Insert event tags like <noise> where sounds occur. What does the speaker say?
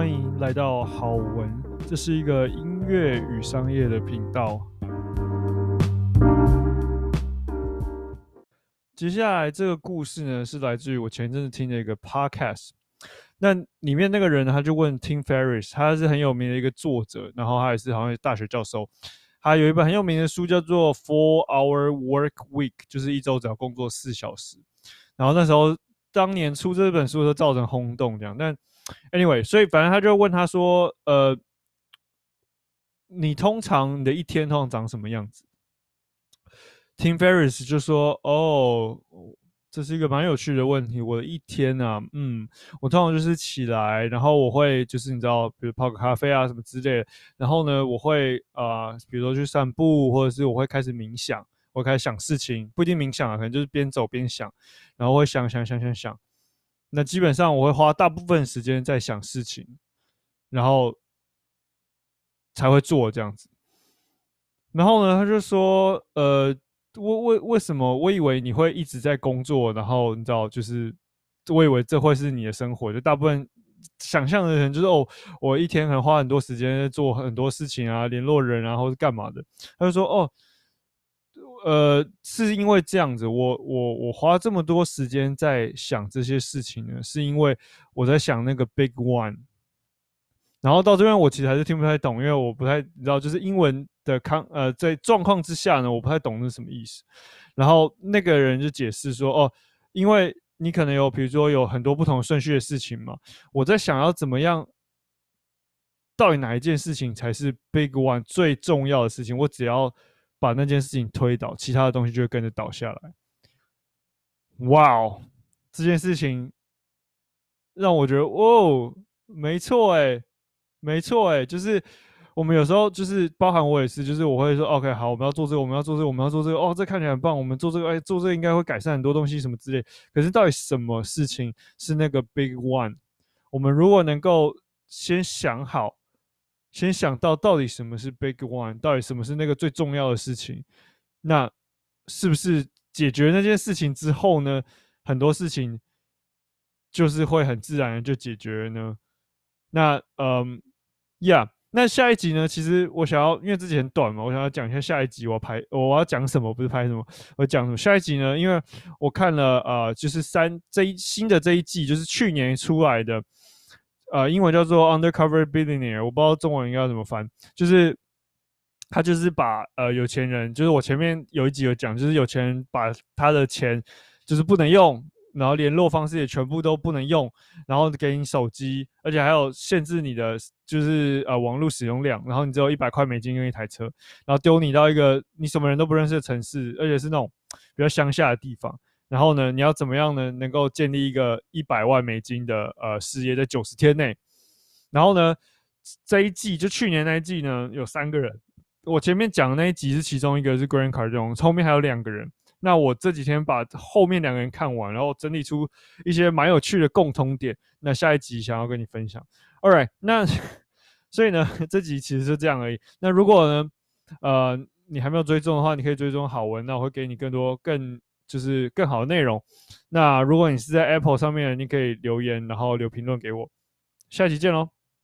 欢迎来到好文，这是一个音乐与商业的频道。接下来这个故事呢，是来自于我前阵子听的一个 podcast。那里面那个人，他就问 Tim Ferriss，他是很有名的一个作者，然后他也是好像是大学教授。他有一本很有名的书叫做《Four Hour Work Week》，就是一周只要工作四小时。然后那时候当年出这本书的时候，造成轰动这样，但。Anyway，所以反正他就问他说：“呃，你通常你的一天通常长什么样子？”Tim Ferris 就说：“哦，这是一个蛮有趣的问题。我的一天呢、啊，嗯，我通常就是起来，然后我会就是你知道，比如泡个咖啡啊什么之类的。然后呢，我会啊、比如说去散步，或者是我会开始冥想，我开始想事情，不一定冥想啊，可能就是边走边想，然后会想想想想想。”那基本上我会花大部分时间在想事情，然后才会做这样子。然后呢，他就说：“呃，为为为什么？我以为你会一直在工作，然后你知道，就是我以为这会是你的生活。就大部分想象的人就是哦，我一天可能花很多时间在做很多事情啊，联络人啊，或是干嘛的。”他就说：“哦。”呃，是因为这样子，我我我花这么多时间在想这些事情呢，是因为我在想那个 big one。然后到这边，我其实还是听不太懂，因为我不太你知道，就是英文的康呃，在状况之下呢，我不太懂是什么意思。然后那个人就解释说，哦，因为你可能有，比如说有很多不同顺序的事情嘛，我在想要怎么样，到底哪一件事情才是 big one 最重要的事情，我只要。把那件事情推倒，其他的东西就会跟着倒下来。哇哦，这件事情让我觉得，哦，没错哎，没错哎，就是我们有时候就是包含我也是，就是我会说，OK，好，我们要做这个，我们要做这个，我们要做这个，哦，这看起来很棒，我们做这个，哎，做这个应该会改善很多东西什么之类。可是到底什么事情是那个 big one？我们如果能够先想好。先想到到底什么是 big one，到底什么是那个最重要的事情，那是不是解决那件事情之后呢，很多事情就是会很自然的就解决了呢？那嗯，yeah，那下一集呢？其实我想要，因为自己很短嘛，我想要讲一下下一集我拍我要讲什么，不是拍什么，我讲什么。下一集呢？因为我看了呃，就是三这一新的这一季，就是去年出来的。呃，英文叫做 Undercover Billionaire，我不知道中文应该要怎么翻。就是他就是把呃有钱人，就是我前面有一集有讲，就是有钱人把他的钱就是不能用，然后联络方式也全部都不能用，然后给你手机，而且还有限制你的就是呃网络使用量，然后你只有一百块美金用一台车，然后丢你到一个你什么人都不认识的城市，而且是那种比较乡下的地方。然后呢，你要怎么样呢？能够建立一个一百万美金的呃事业在九十天内。然后呢，这一季就去年那一季呢，有三个人。我前面讲的那一集是其中一个是 Grant Cardone，后面还有两个人。那我这几天把后面两个人看完，然后整理出一些蛮有趣的共通点。那下一集想要跟你分享。All right，那 <laughs> 所以呢，<laughs> 这集其实是这样而已。那如果呢，呃，你还没有追踪的话，你可以追踪好文，那我会给你更多更。就是更好的内容。那如果你是在 Apple 上面，你可以留言，然后留评论给我。下期见喽！